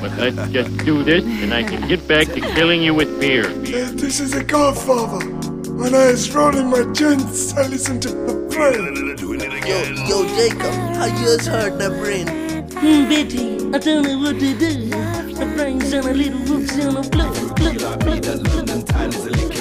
but let's just do this and I can get back to killing you with beer. This is a godfather. When I was rolling my joints, I listened to the brain. Doing it again. Yo, yo Jacob, I just heard the brain. Hmm, Betty, I don't know what to do. The brain's on a little roots on a blue, blue, blue, blue, blue.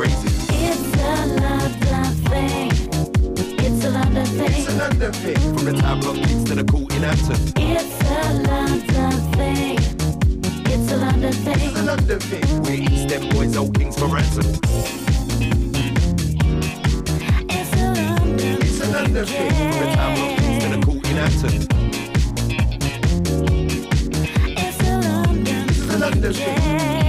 crazy. It's a London thing. It's a London thing. It's a London thing. From the top of beats to the cool in after. It's a London thing. It's a London thing. It's a London thing. We're East them boys, old kings for ransom. It's a London thing. It's a London thing. From the top of beats to the cool in after. It's a London thing. It's a London thing.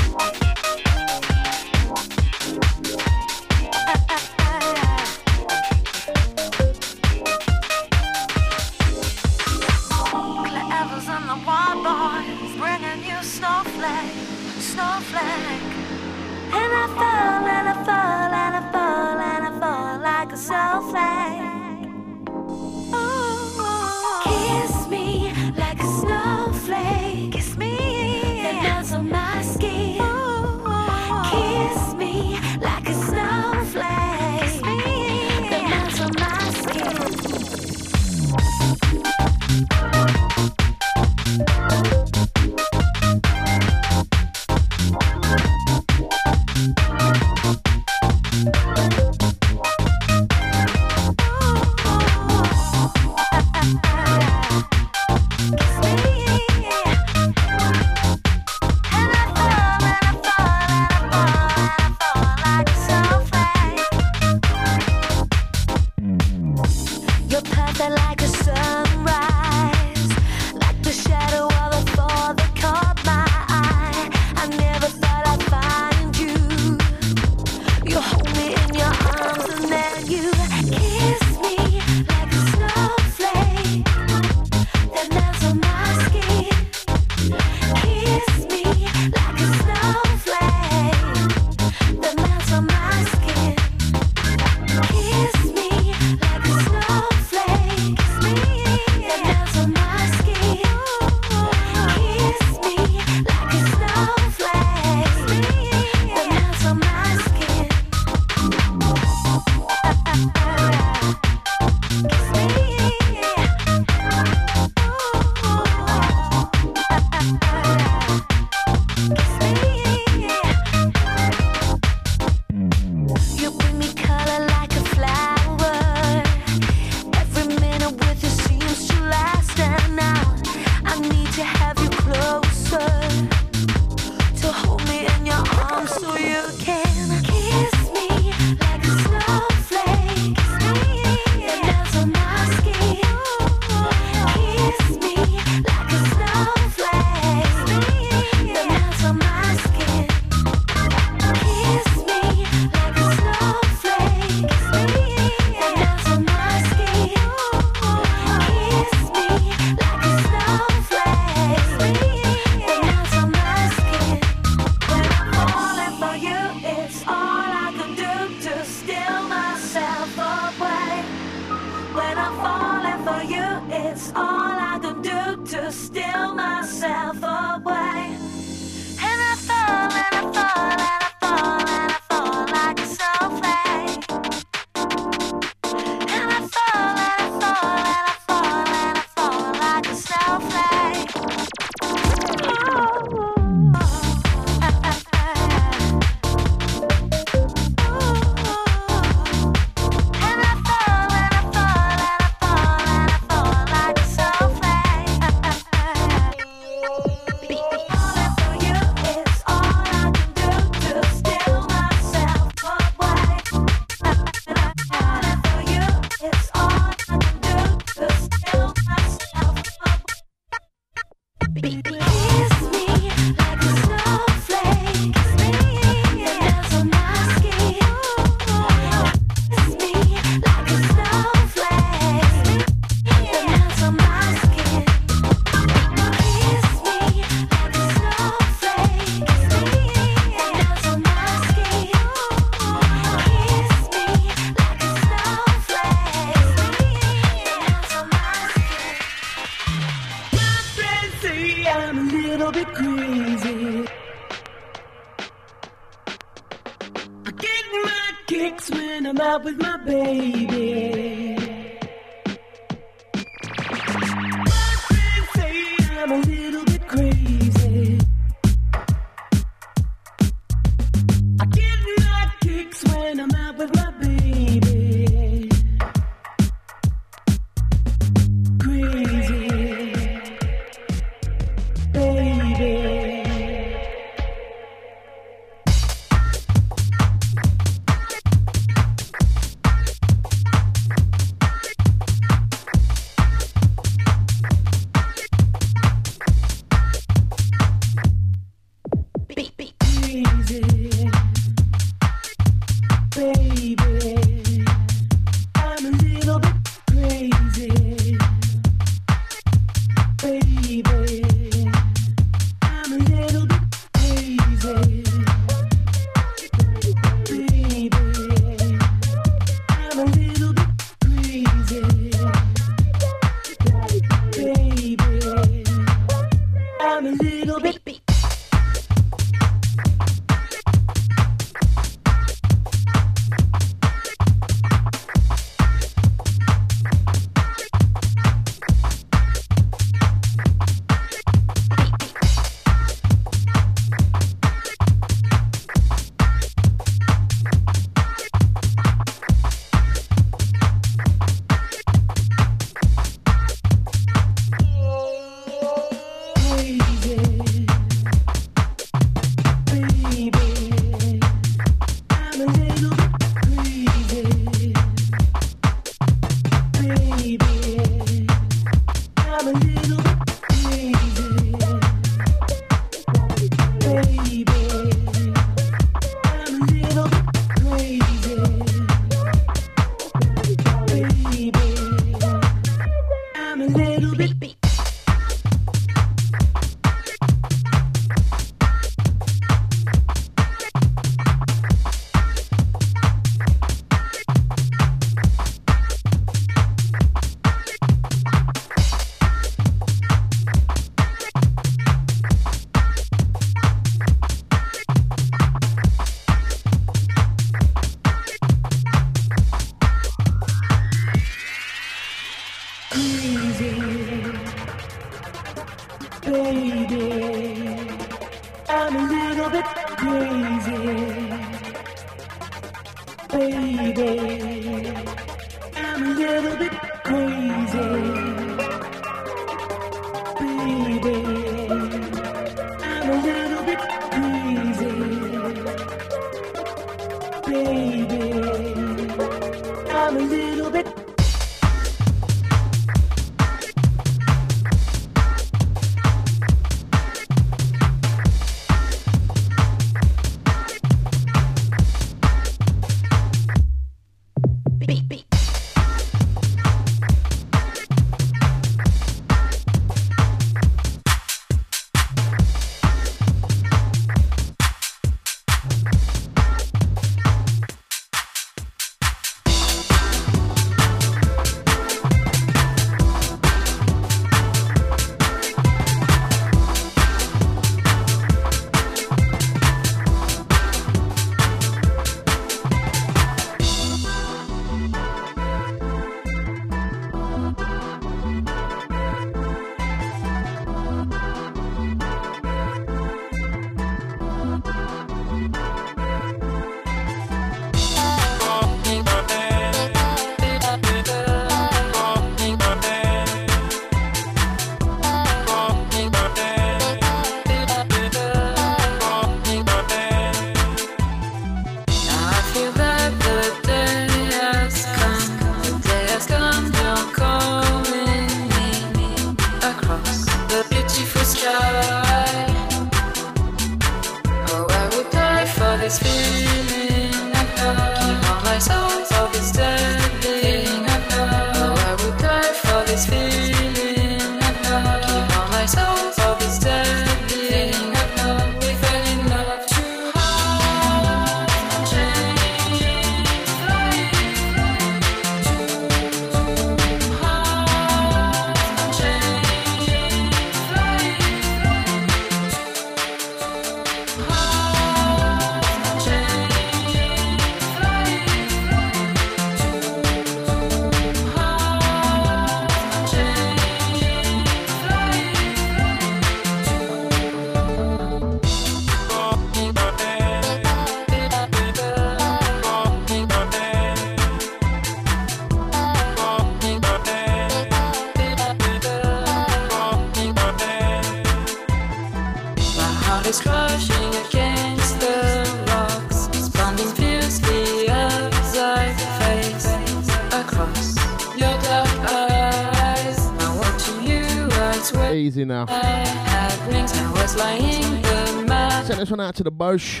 Out to the Bosch.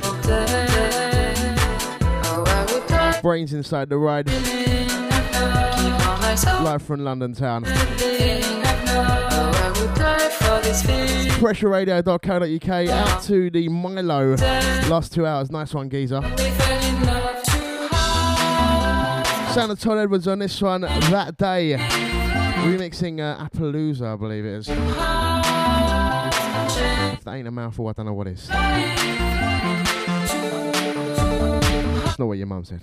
Brainz inside the ride. Live from London town. Pressureradio.co.uk out to the Milo. Last two hours. Nice one, geezer. Sound of Todd Edwards on this one that day. Remixing uh, Appaloosa, I believe it is. If that ain't a mouthful, I don't know what is. That's not what your mum said.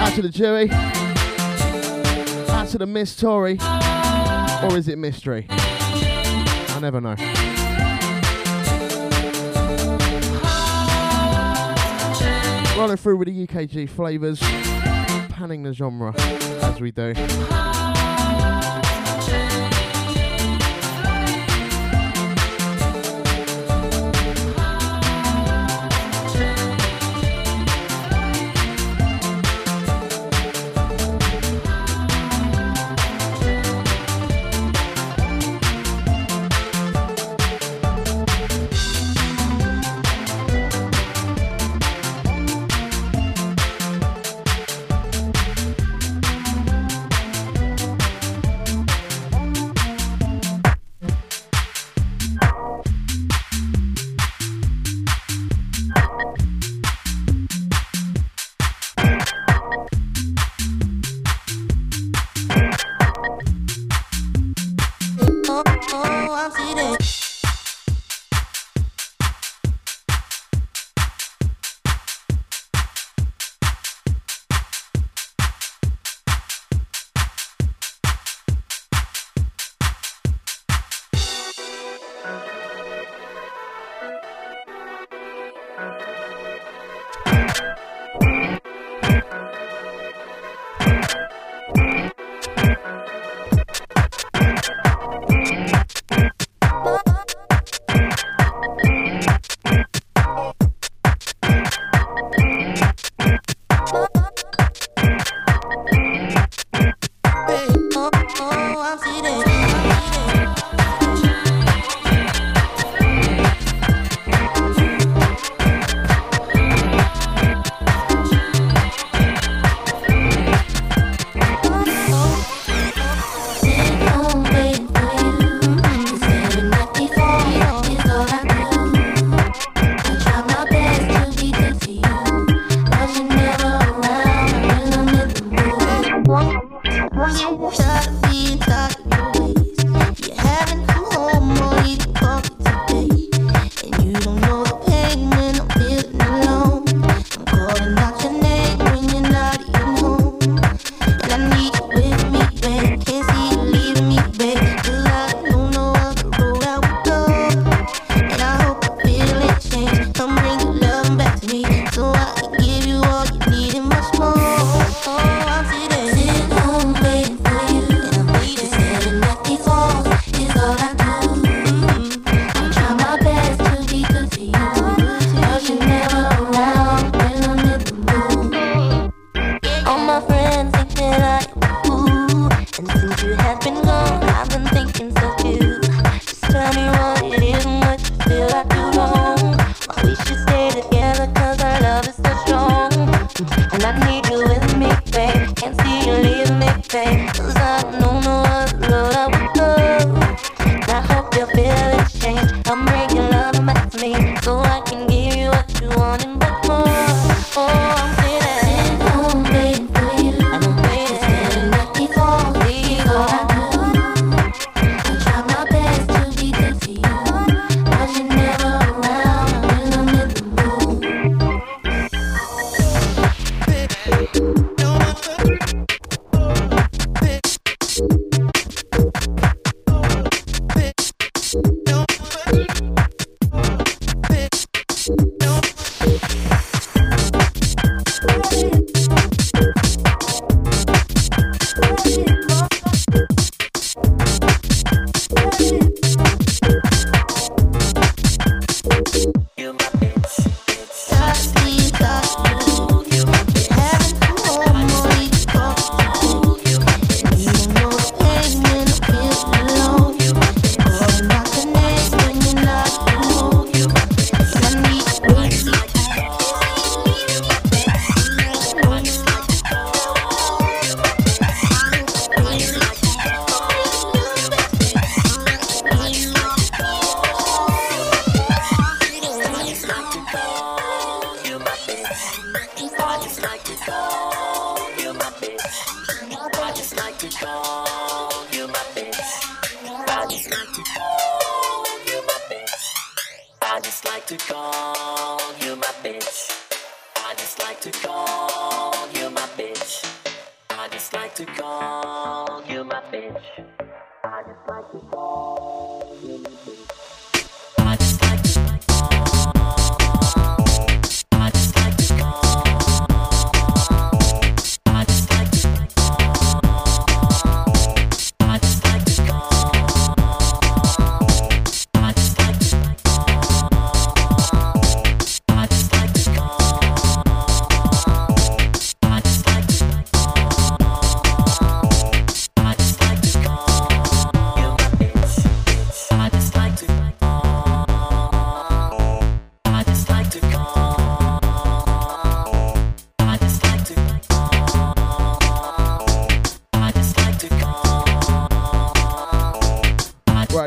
Out to the jury. Out to the Miss Tory. Or is it Mystery? I never know. Rolling through with the UKG flavours, panning the genre as we do.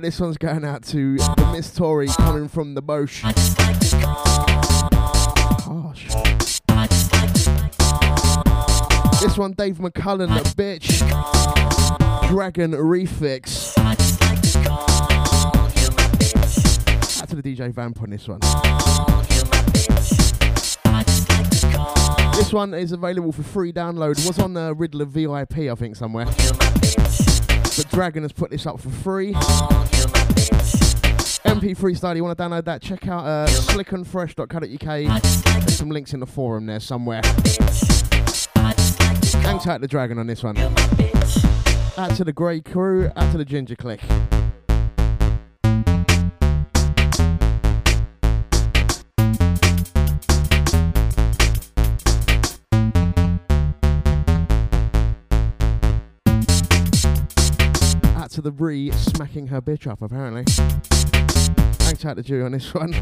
Right, this one's going out to the Miss Tory coming from the Bosch. Harsh. This one, Dave McCullen, the bitch. Dragon Refix. Out to the DJ Vamp on this one. This one is available for free download. Was on the Riddler VIP, I think, somewhere. But Dragon has put this up for free. MP3 style, you want to download that? Check out uh, slickandfresh.co.uk. There's some links in the forum there somewhere. Hang tight the Dragon on this one. Out to the Grey Crew, out to the Ginger Click. The Bree smacking her bitch up, apparently. Thanks tight the Jew on this one.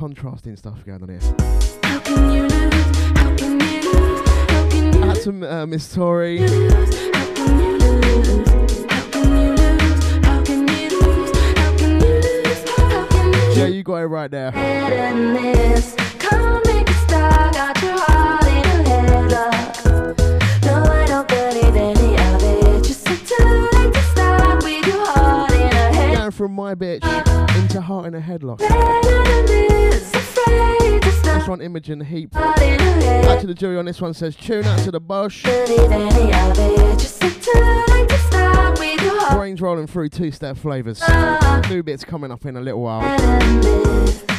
Contrasting stuff going on here. Out to uh, Miss Tori. Yeah, you got it right there. From my bitch into heart in a headlock. This one, Imogen Heap. Back to the jury on this one says tune out to the Bosch. Brainz rolling through two step flavours. New bits coming up in a little while.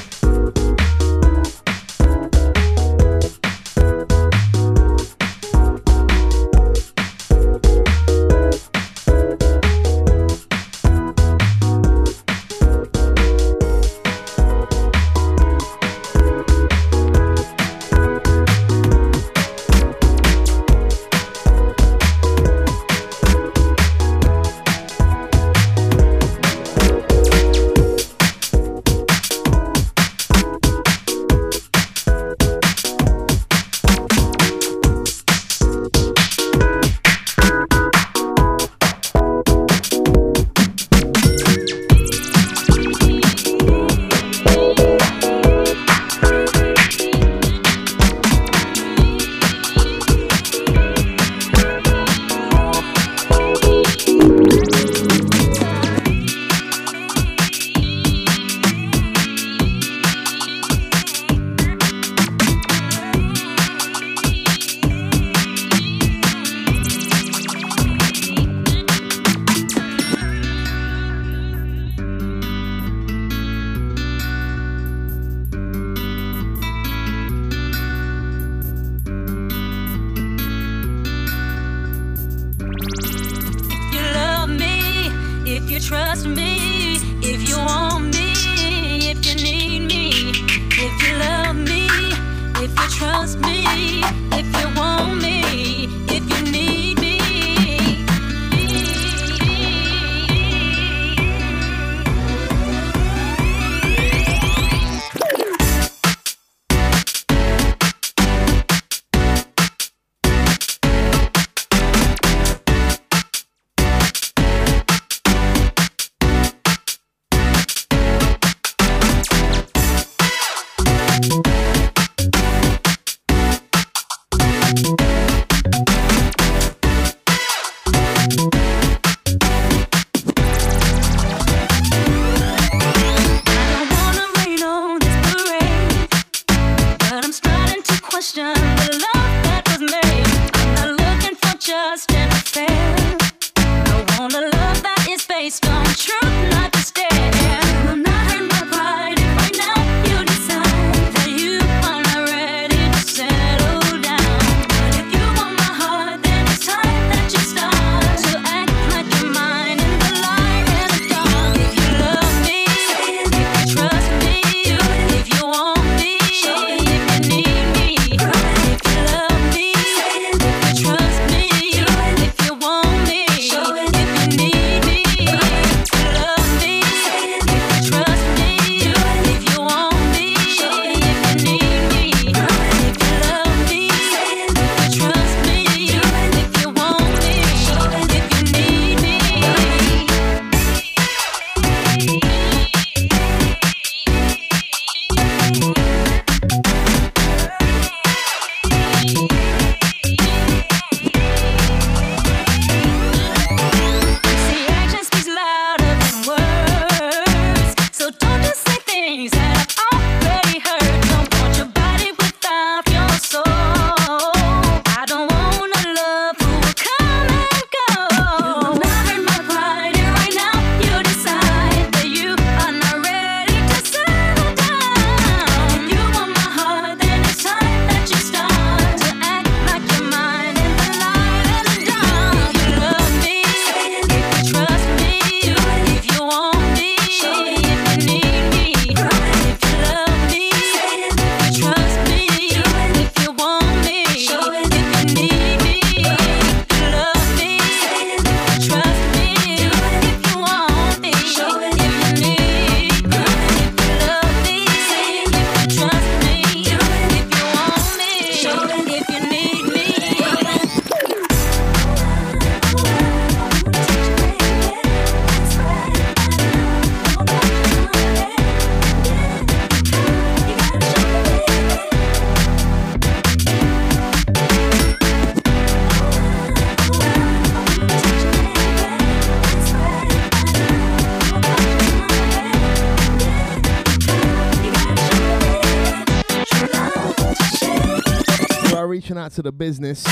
out to the business.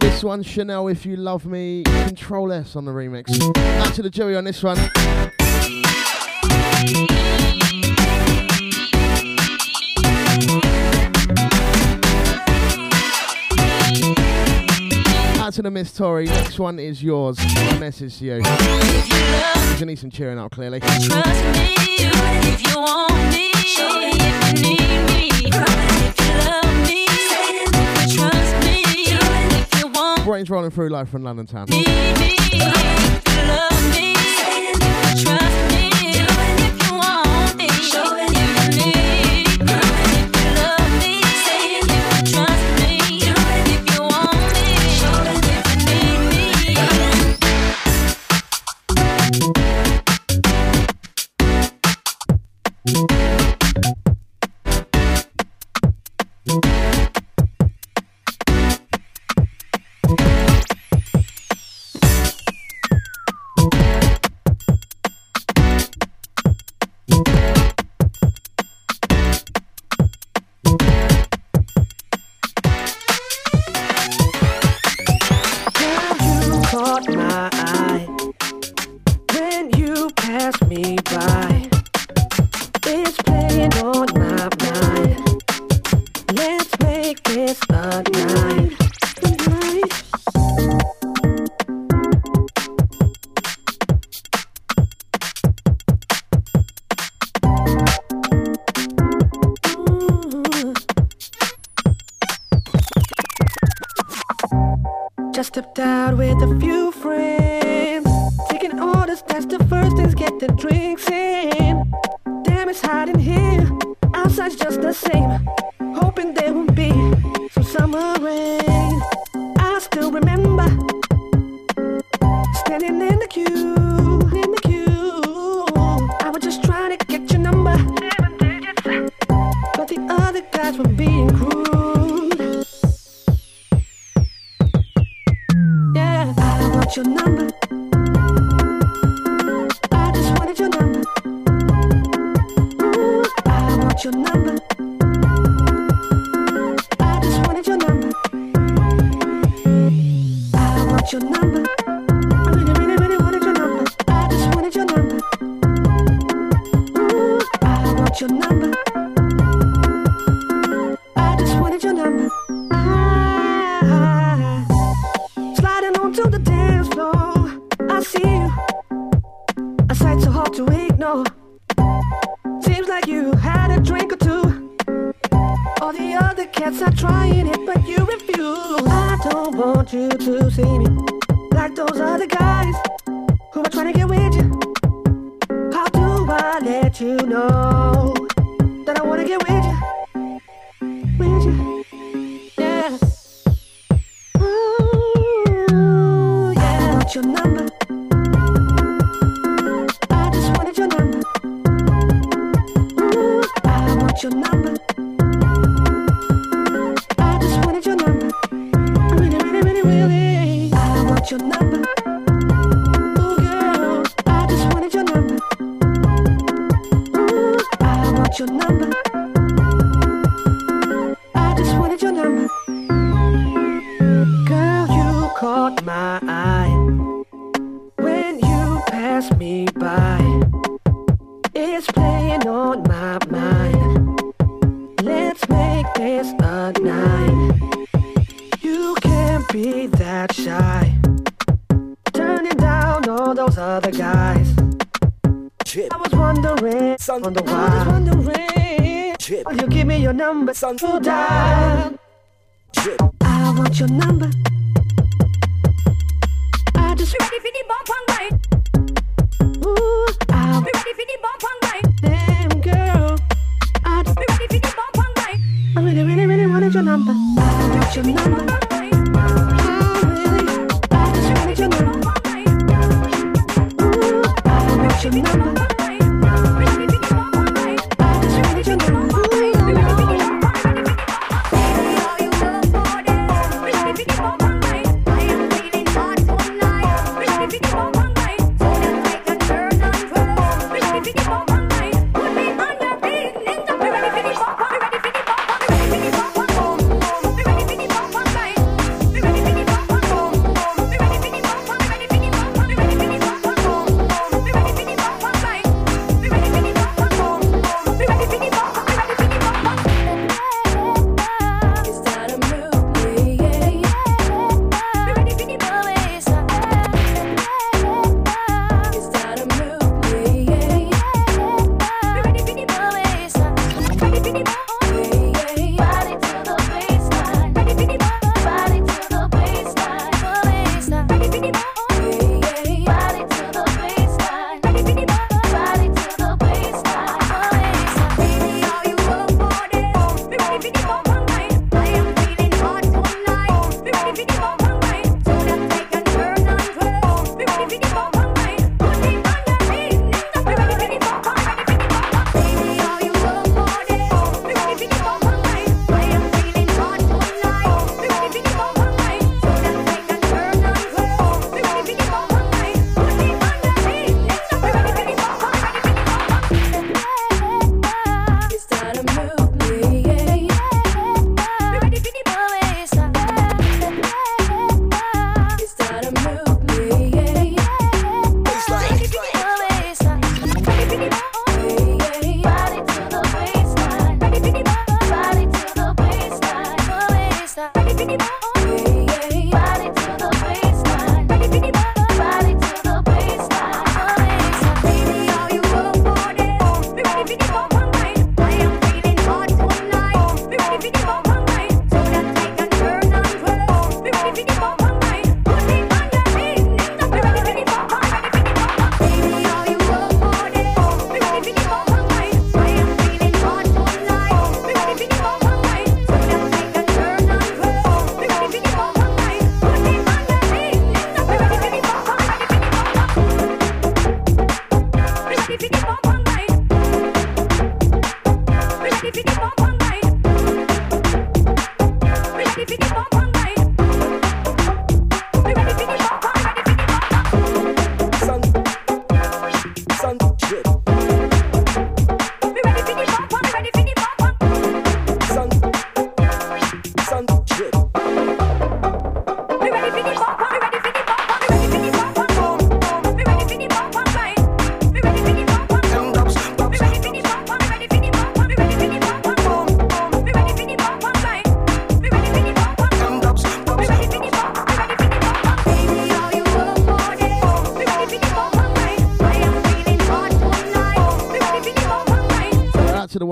This one, Chanel, if you love me, Control S on the remix. Out to the jury on this one. Miss Tori. Next one is yours. I message to you. You're gonna need some cheering up, clearly. Brainz rolling through life from London town. hoping that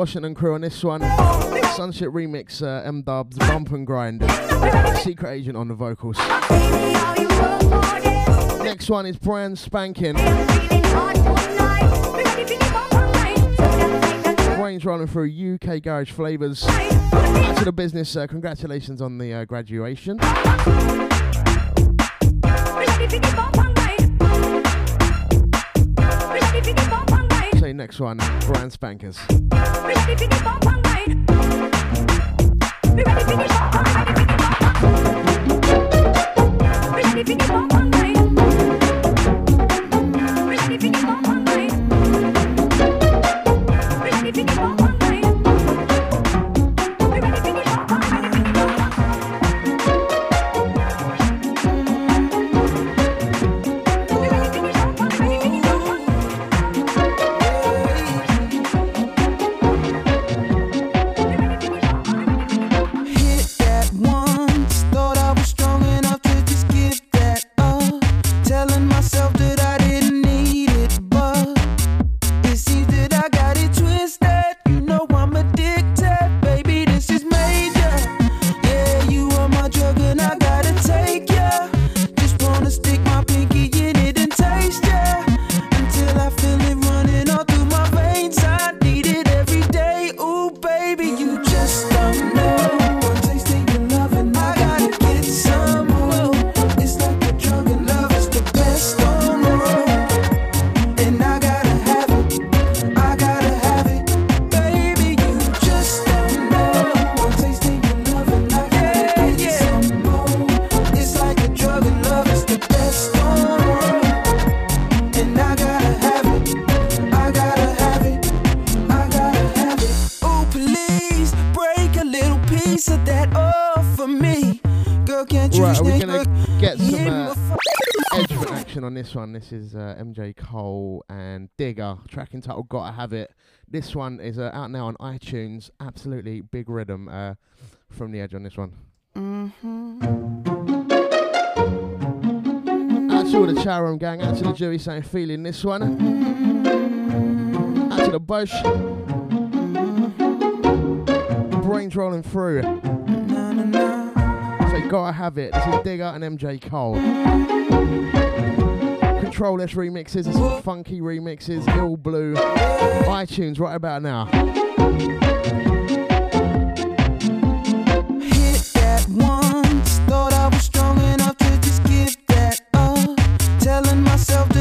Washington crew on this one. Sunship remix, uh, M Dubs, Bump and Grind. Secret Agent on the vocals. Next one is Brian Spanking. Brainz rolling through UK Garage Flavours. To the business, uh, congratulations on the uh, graduation. Next one, Brian Spankers. Hit this one? This is uh, MJ Cole and Digger, track entitled "Gotta Have It." This one is uh, out now on iTunes. Absolutely big rhythm uh, from the edge on this one. Out to all the Chatham gang, out to the Jewy saying feeling this one. Out to the Bush. Brainz rolling through. So gotta have it. This is Digger and MJ Cole. Control S remixes, there's some funky remixes, Ill Blu. iTunes right about now. Telling myself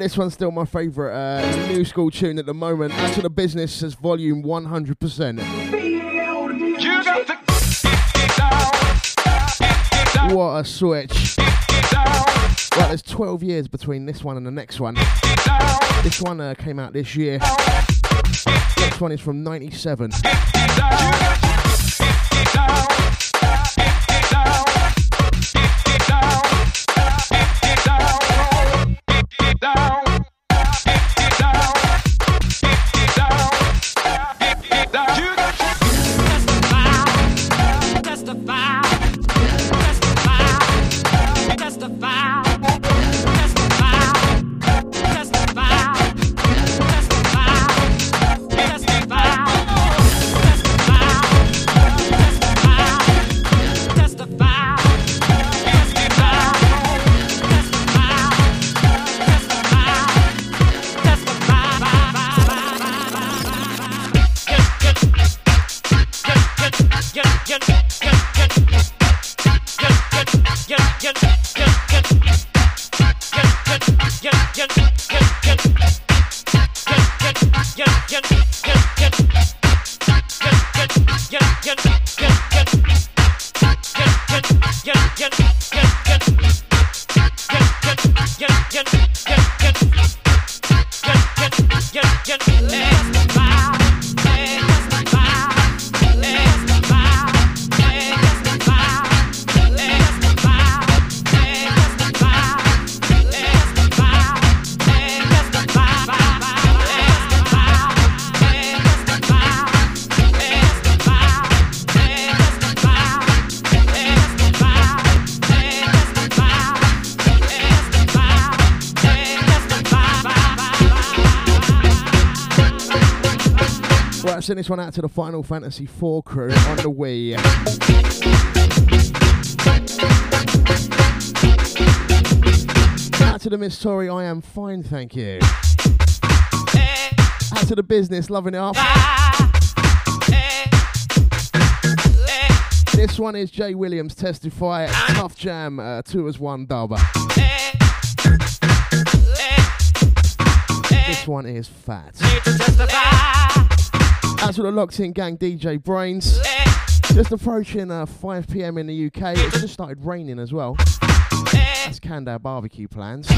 This one's still my favourite uh, new school tune at the moment. Out to the business says volume 100%. What a switch. Right, there's 12 years between this one and the next one. This one uh, came out this year. Next one is from 97. one out to the Final Fantasy IV crew on the way. Out to the Miss Tori, I am fine, thank you. Out to the business, loving it up. This one is Jay Williams, Testify, Tough Jam, uh, two as one dub. This one is fat. That's what the locked in gang DJ Brainz. Just approaching uh, 5 pm in the UK. It's just started raining as well. That's Candow barbecue plans.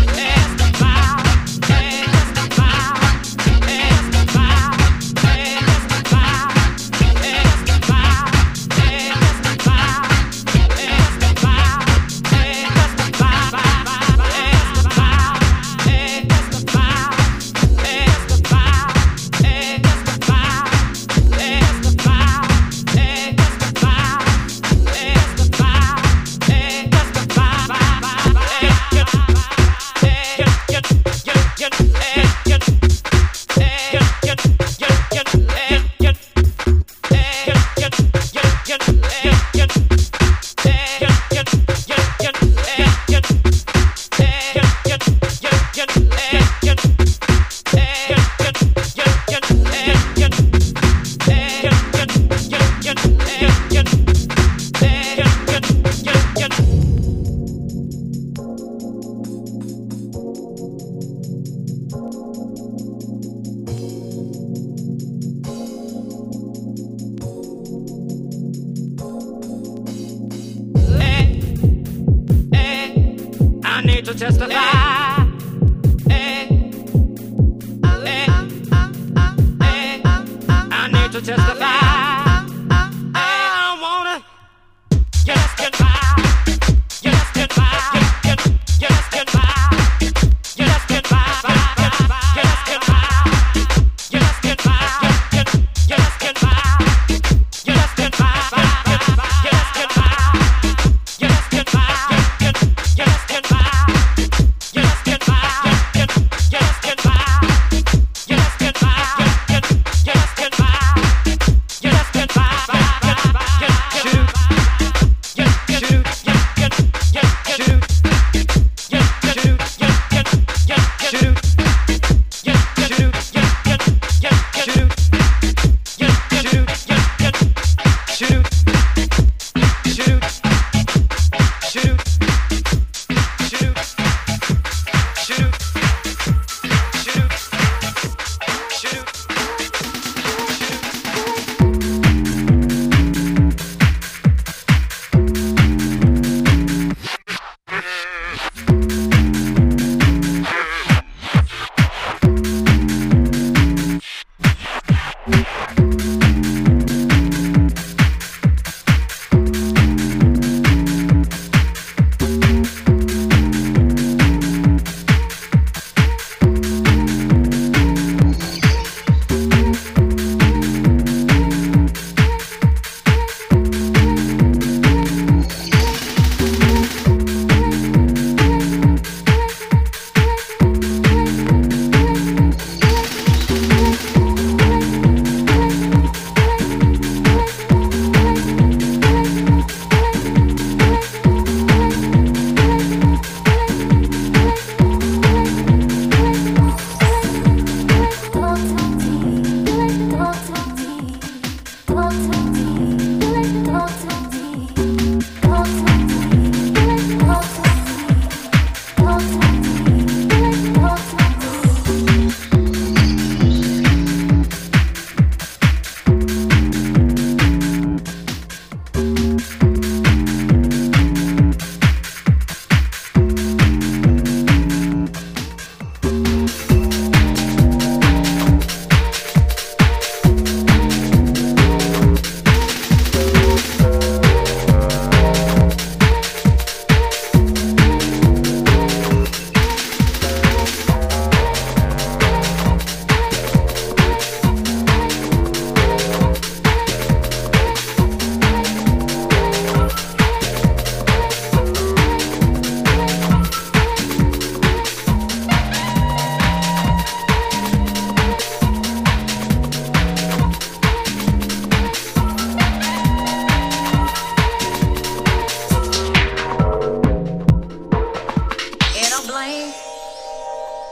night,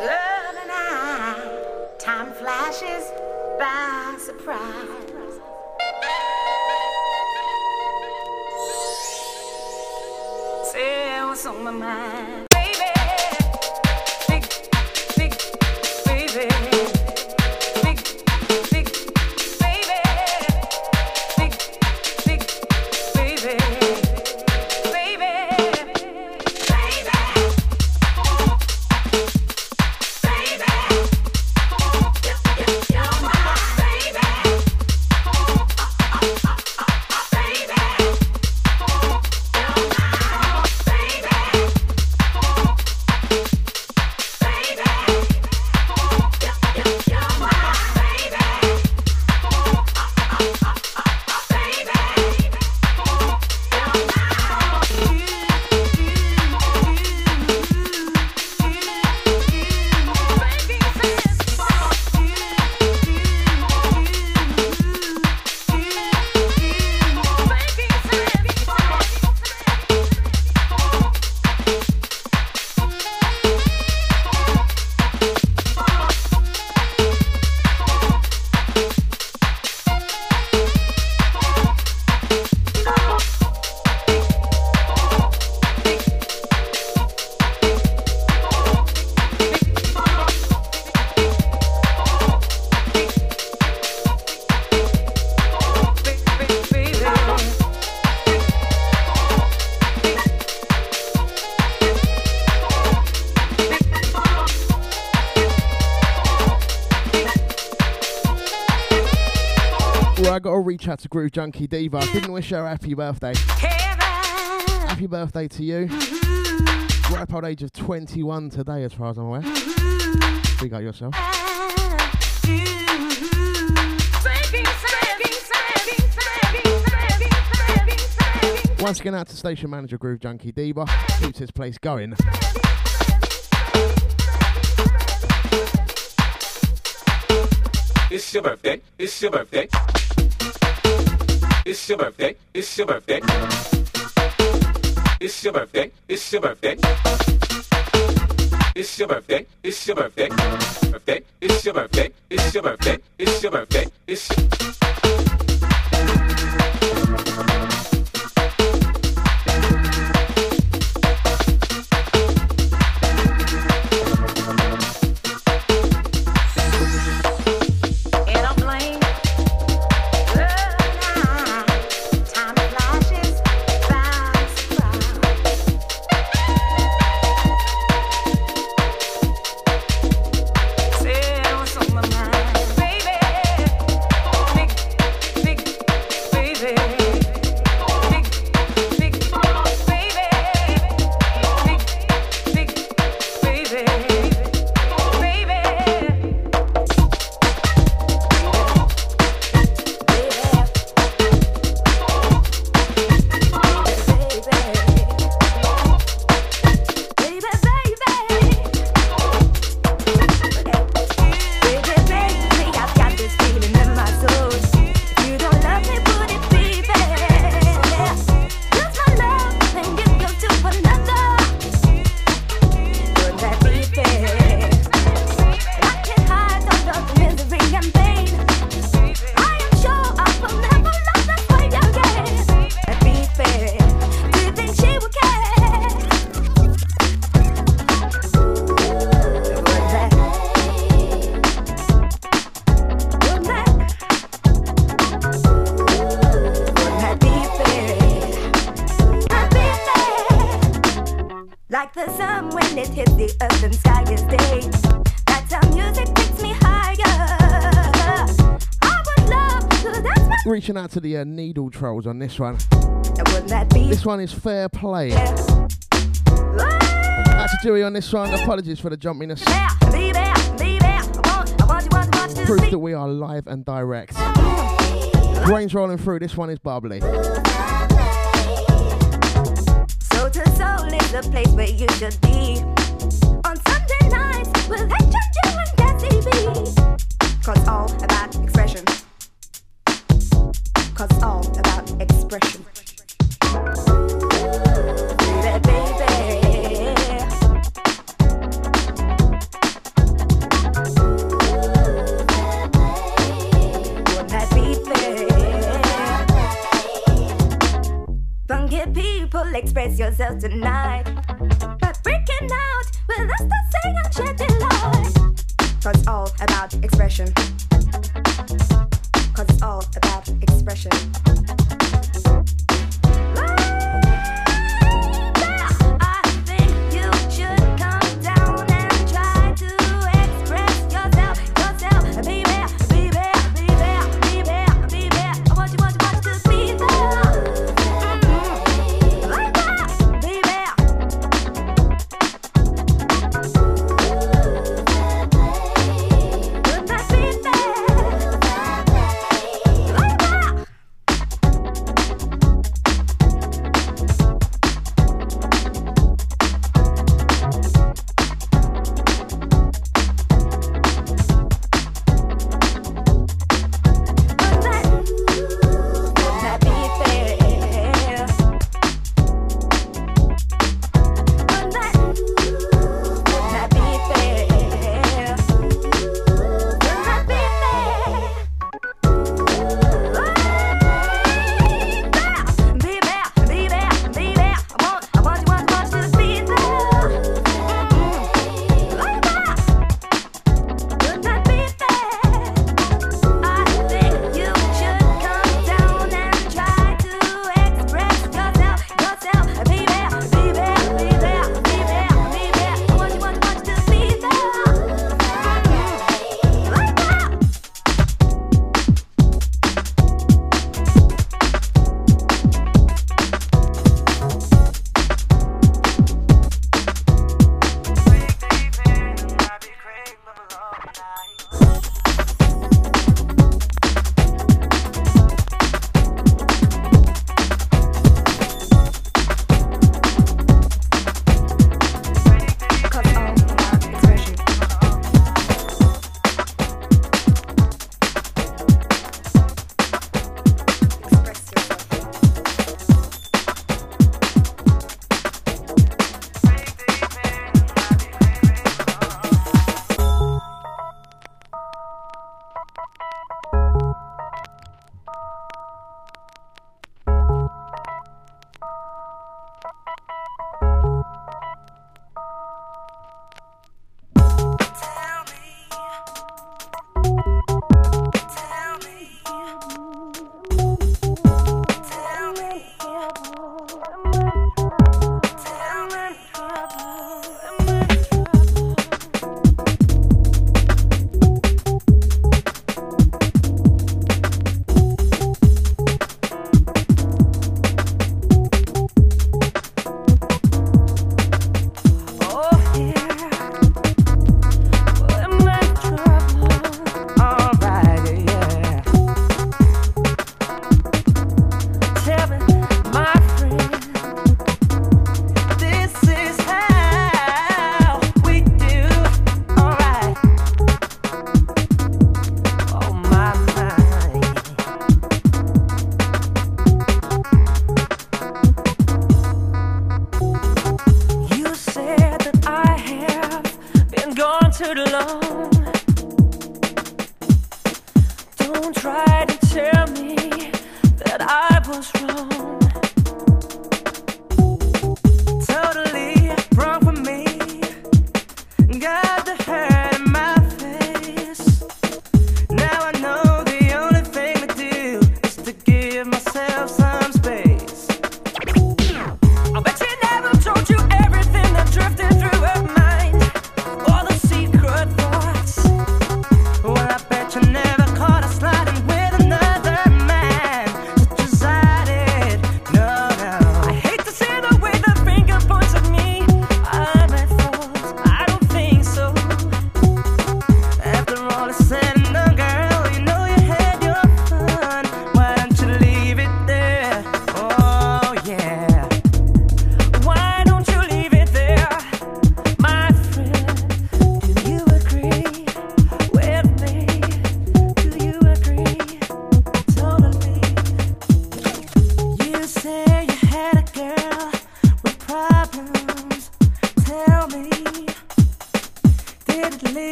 love and I, time flashes by surprise. Say what's on my mind. I got to out to Groove Junkie Diva. Didn't wish her a happy birthday. Happy birthday to you. Mm-hmm. Ripe old age of 21 today, as far as I'm aware. Mm-hmm. Big up yourself. Once again, out to station manager Groove Junkie Diva. Keeps his place going. It's your birthday. It's your birthday. It's your birthday. It's your birthday. It's your birthday. It's your birthday. It's your birthday. It's your birthday. Birthday. It's your birthday. It's your birthday. It's your birthday. It's out to the uh, needle trolls on this one. be This one is fair play. Out to Dewey on this one. Apologies for the jumpiness. I want, I want you, want want you to Proof see. that we are live and direct. Brainz rolling through. This one is bubbly. Soul to soul is the place where you should be. On Sunday nights, we'll let you do and Cause all about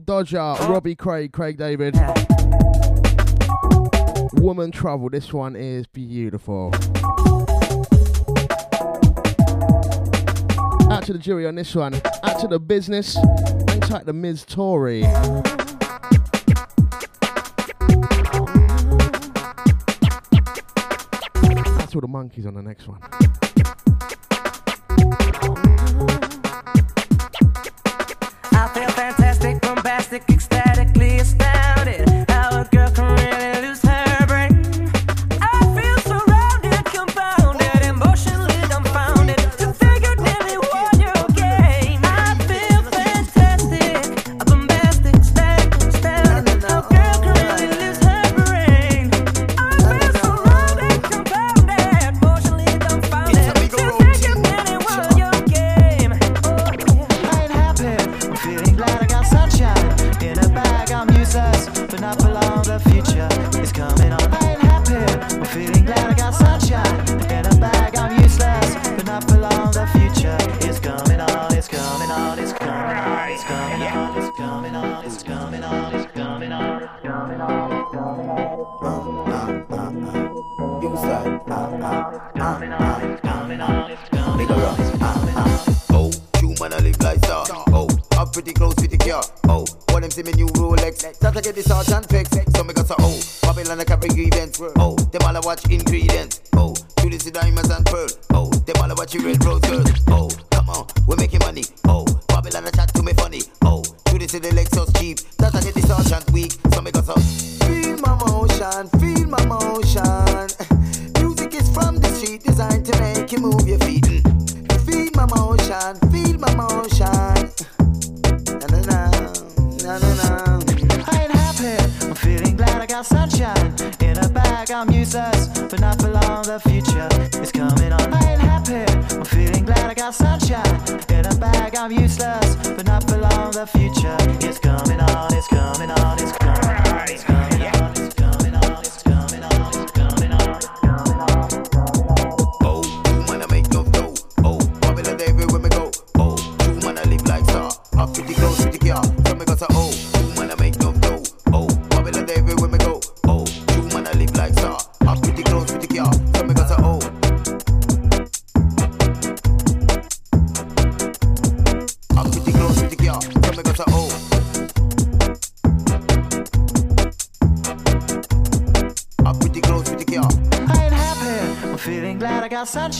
Dodger, Robbie Craig, Craig David. Woman Trouble, this one is beautiful. Out to the jury on this one, out to the business, and type the Ms. Tory. That's all the monkeys on the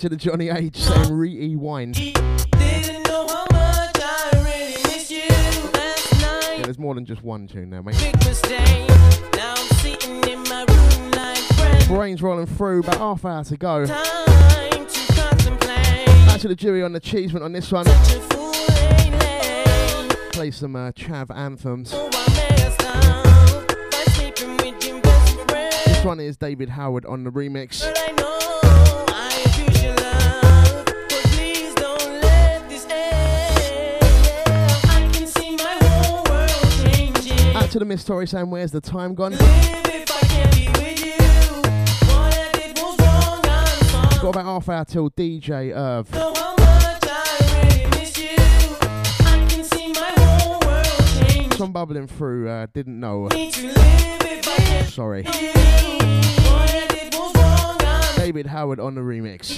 to the Johnny H. saying ree wine. Yeah, there's more than just one tune there, mate. Now Brainz rolling through, about half hour to go. Time to the jury on achievement on this one. Play some uh, Chav anthems. This one is David Howard on the remix. to the Miss Tori saying, Where's the time gone? Got about half hour till DJ Irv. Some bubbling through, uh, didn't know. Sorry. Wrong, David Howard on the remix.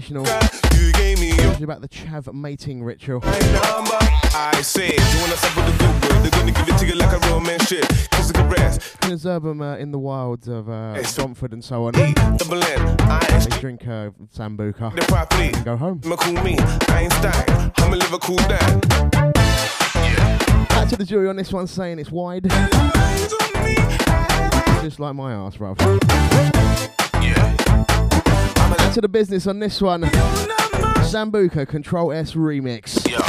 Sensational. You gave me about the chav mating ritual. I said, you wanna suffer the good word, they're gonna give it to you like a real man shit. Cause the uh, in the wilds of uh, and so on. Double they drink uh, Sambuca. The property. And go home. Einstein. i'm a live a cool dad. Back to the jury on this one saying it's wide. Just like my ass, bruv. Back to the business on this one. Sambuca Control S remix.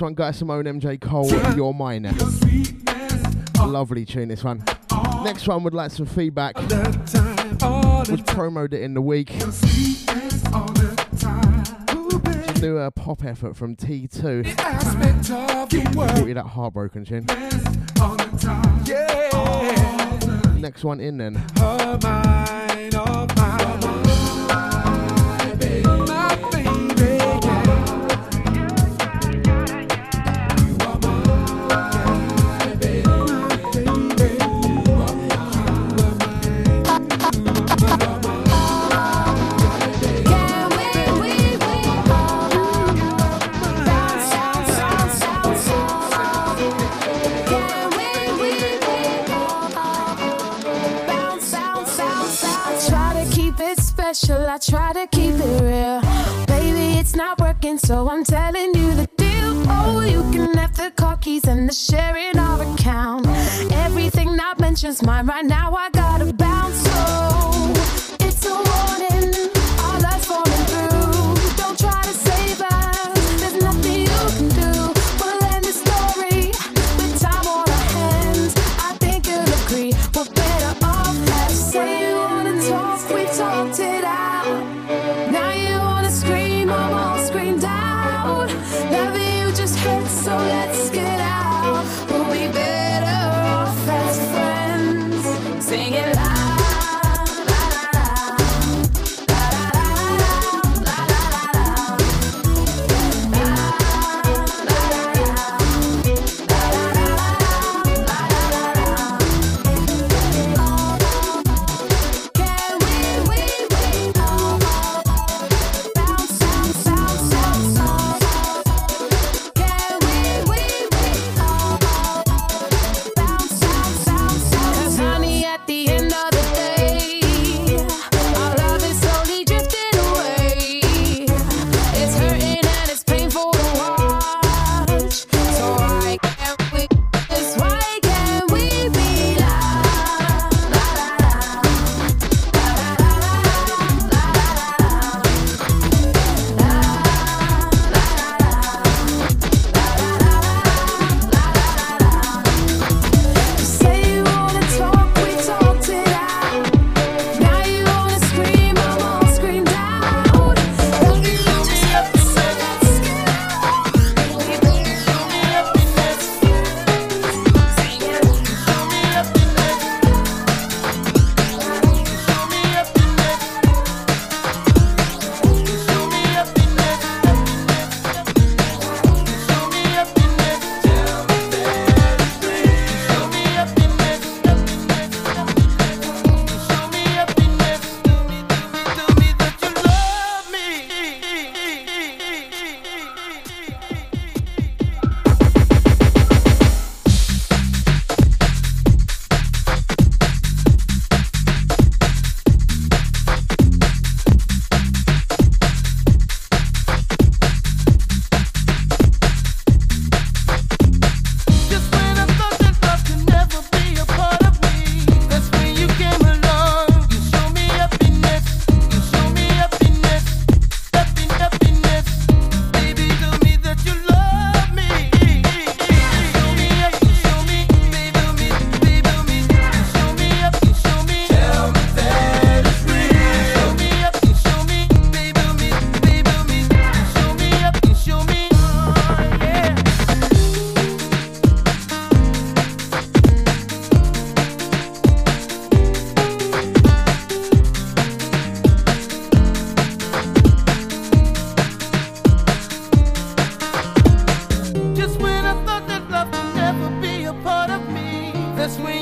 One, Guy Simone, MJ Cole, You're Mine. Lovely tune, this one. Next one, would like some feedback. We've promoted it in the week. Just do a pop effort from T2. Brought you that heartbroken tune. Yeah. Next one in then.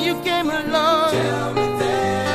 you came along. Tell me.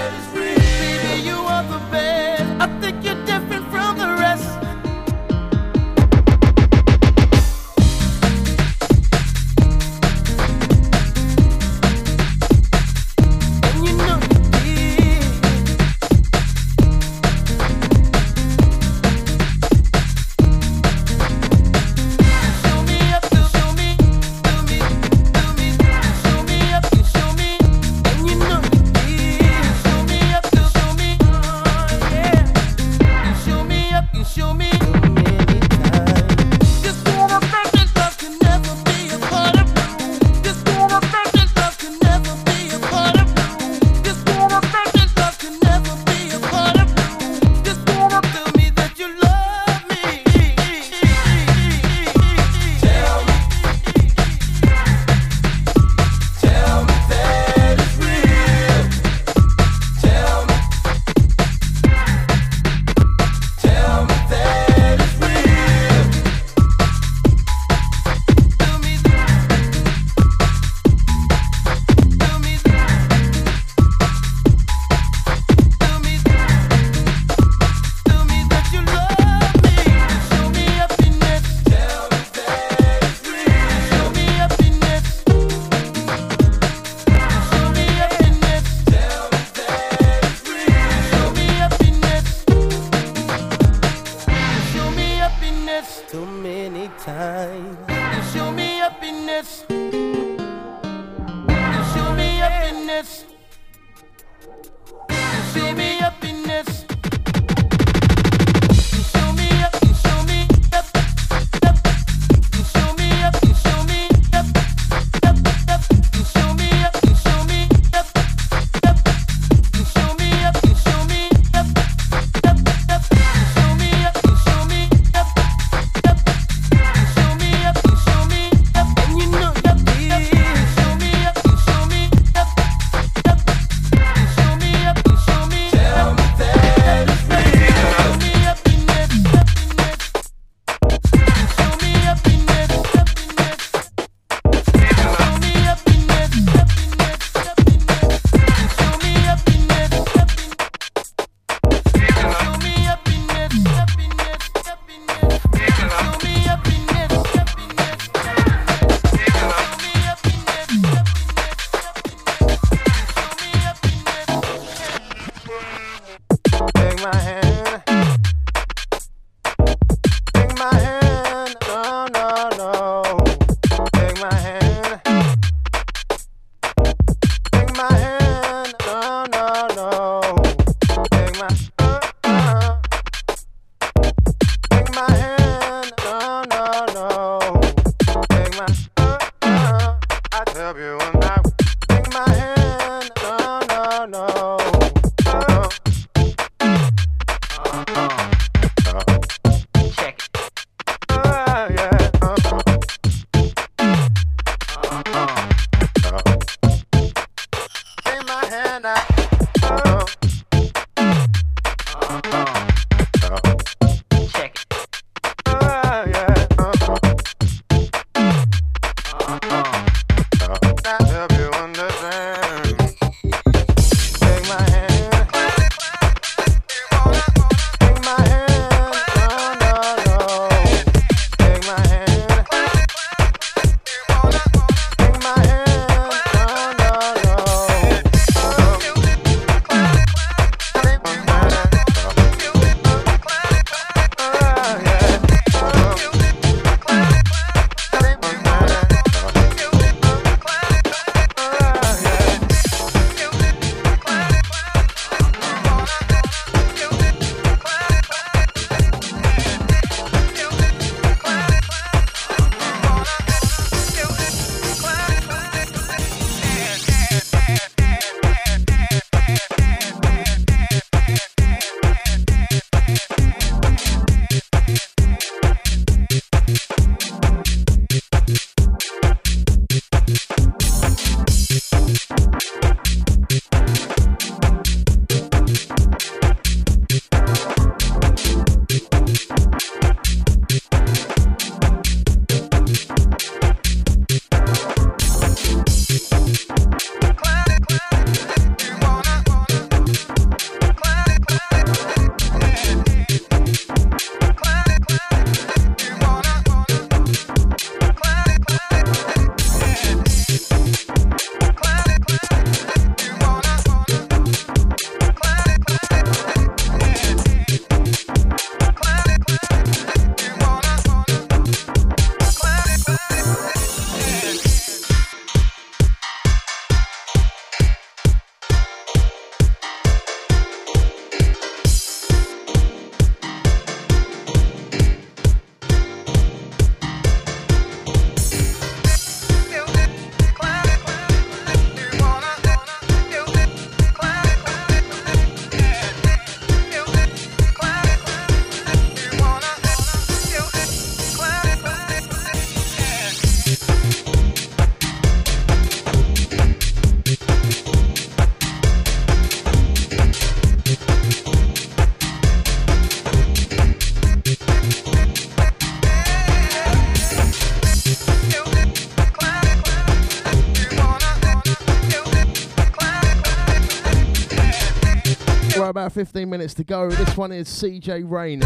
about 15 minutes to go. This one is CJ Rain.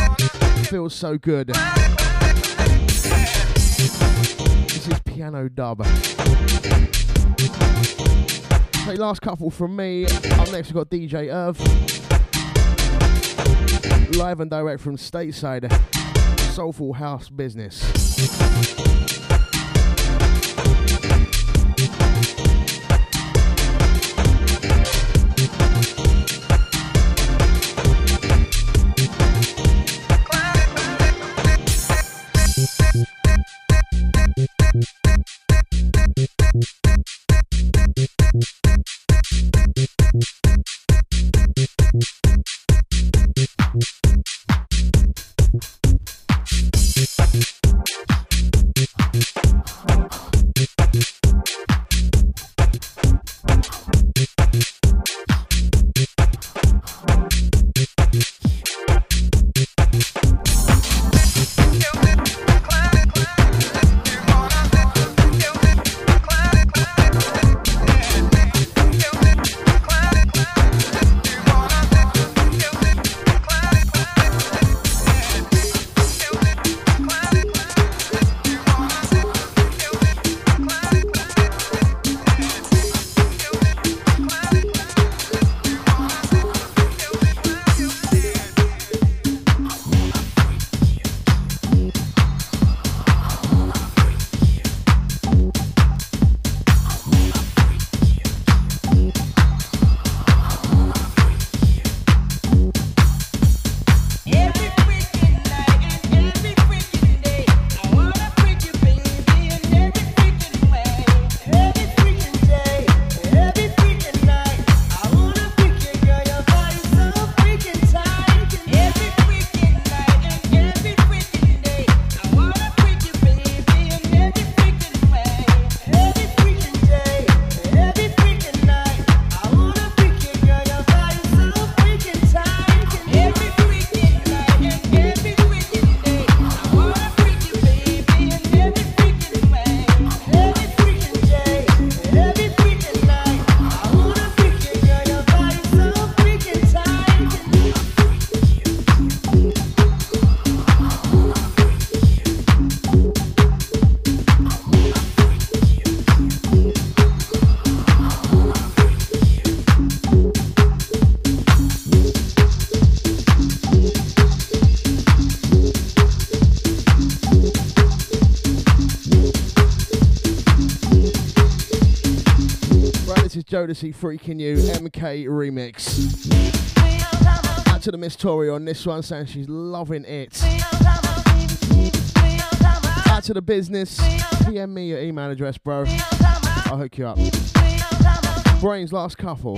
Feels so good. This is Piano Dub. So last couple from me. Up next we've got DJ Irv. Live and direct from stateside. Soulful House Business. Freaking you, MK remix. Out to the Miss Tori on this one, saying she's loving it. Out to the business, PM me your email address, bro. I'll hook you up. Brainz last couple.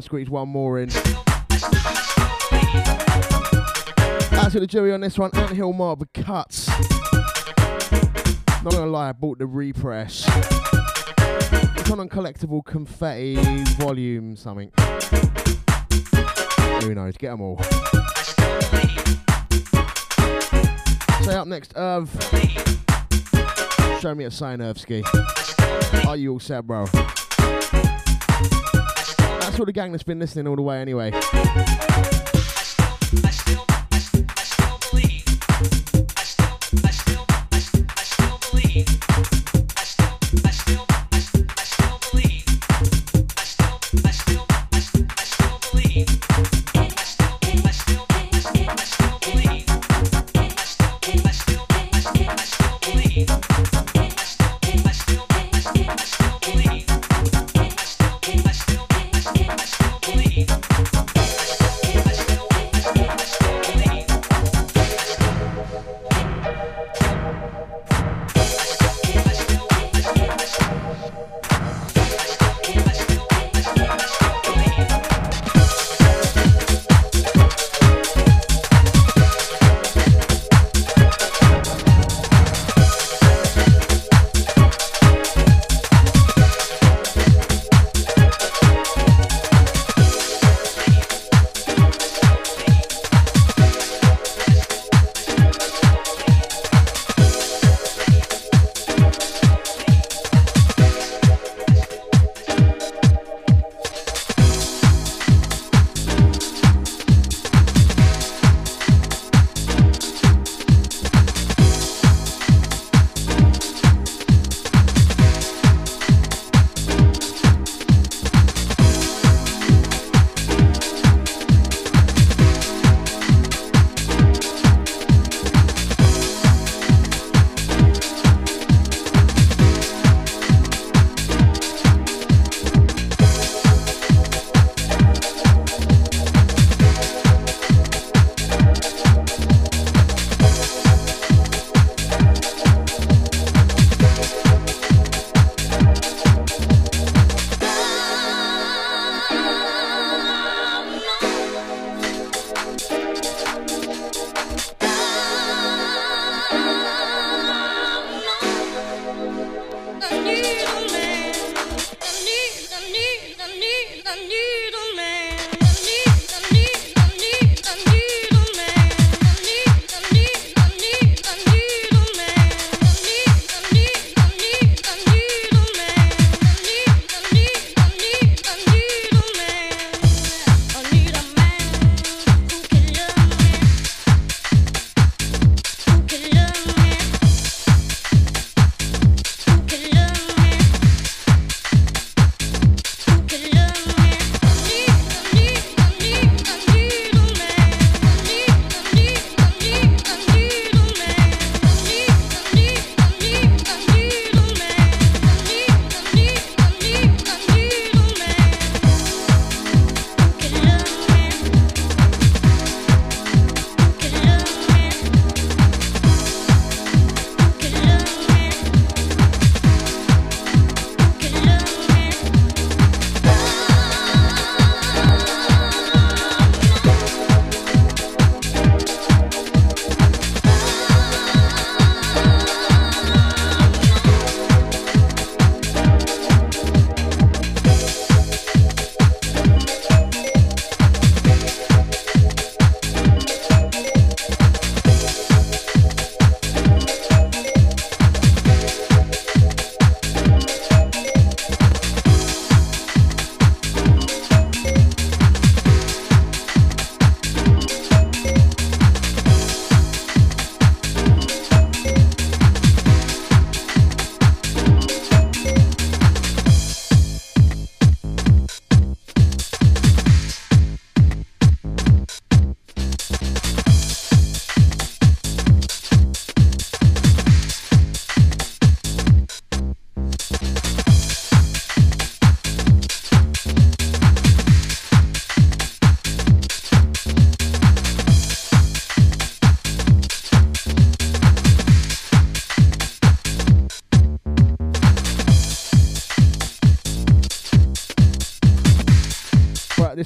and squeeze one more in. Out to the jury on this one, Ant Hill Mob cuts. Not gonna lie, I bought the repress. It's on uncollectible confetti volume something. Who knows? Get them all. Say up next, Irv. Show me a sign, Irvsky. Are you all set, bro? all the gang that's been listening all the way anyway.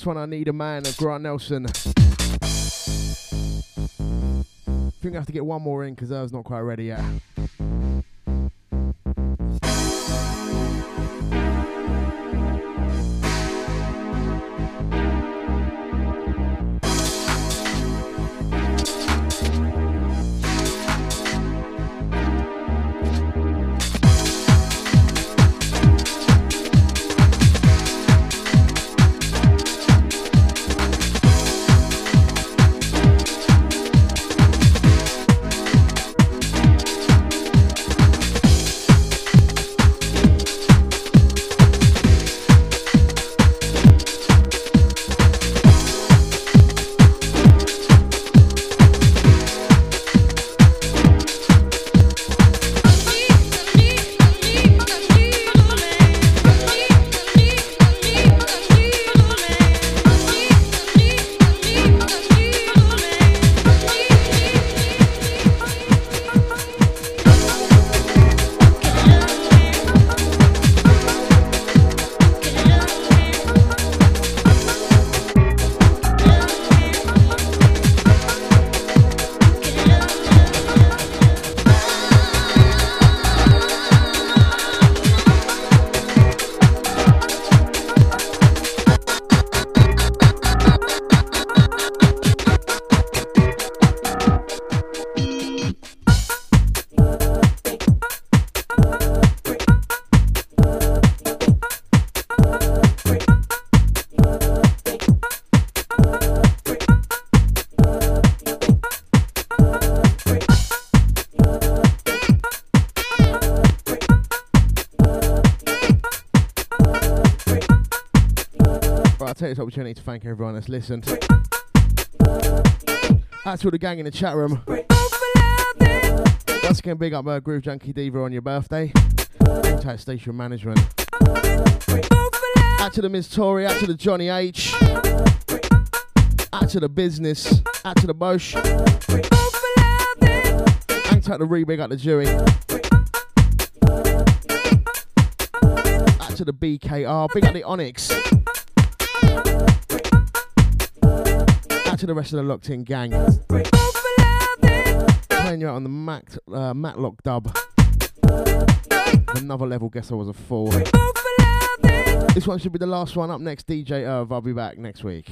One I need a man of Grant Nelson. think I have to get one more in because I was not quite ready yet. This opportunity to thank everyone that's listened. That's to all the gang in the chat room. Once again, big up uh, Groove Junkie Diva on your birthday. Tight station management. Out to the Miss Tory, out to the Johnny H. Out to the business, out to the Bosch. Out to the Re, big up the Dewey. Out to the BKR, big up the Onyx. Out to the rest of the locked in gang. Playing you out on the Mac, uh, Matlock dub. Another level, guess I was a fool. This one should be the last one up next. DJ Irv. I'll be back next week.